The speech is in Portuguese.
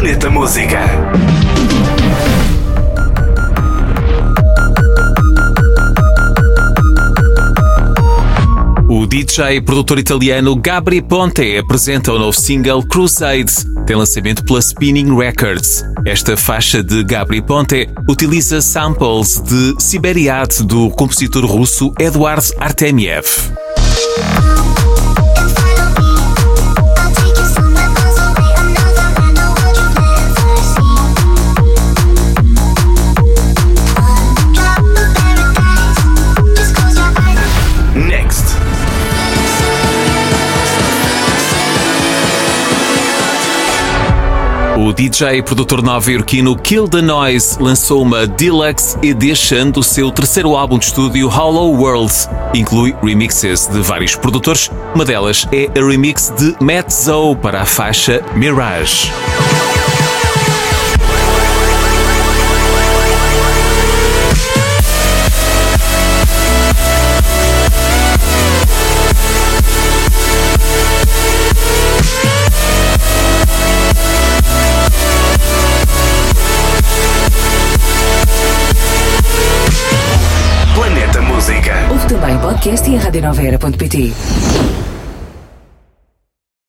Planeta Música. O DJ e produtor italiano Gabri Ponte apresenta o novo single Crusades, tem lançamento pela Spinning Records. Esta faixa de Gabri Ponte utiliza samples de Siberiat do compositor russo Eduard Artemiev. O DJ e produtor nova-iorquino Kill the Noise lançou uma Deluxe Edition do seu terceiro álbum de estúdio Hollow World. Inclui remixes de vários produtores, uma delas é a remix de Matt Zoe para a faixa Mirage. Também podcast e a.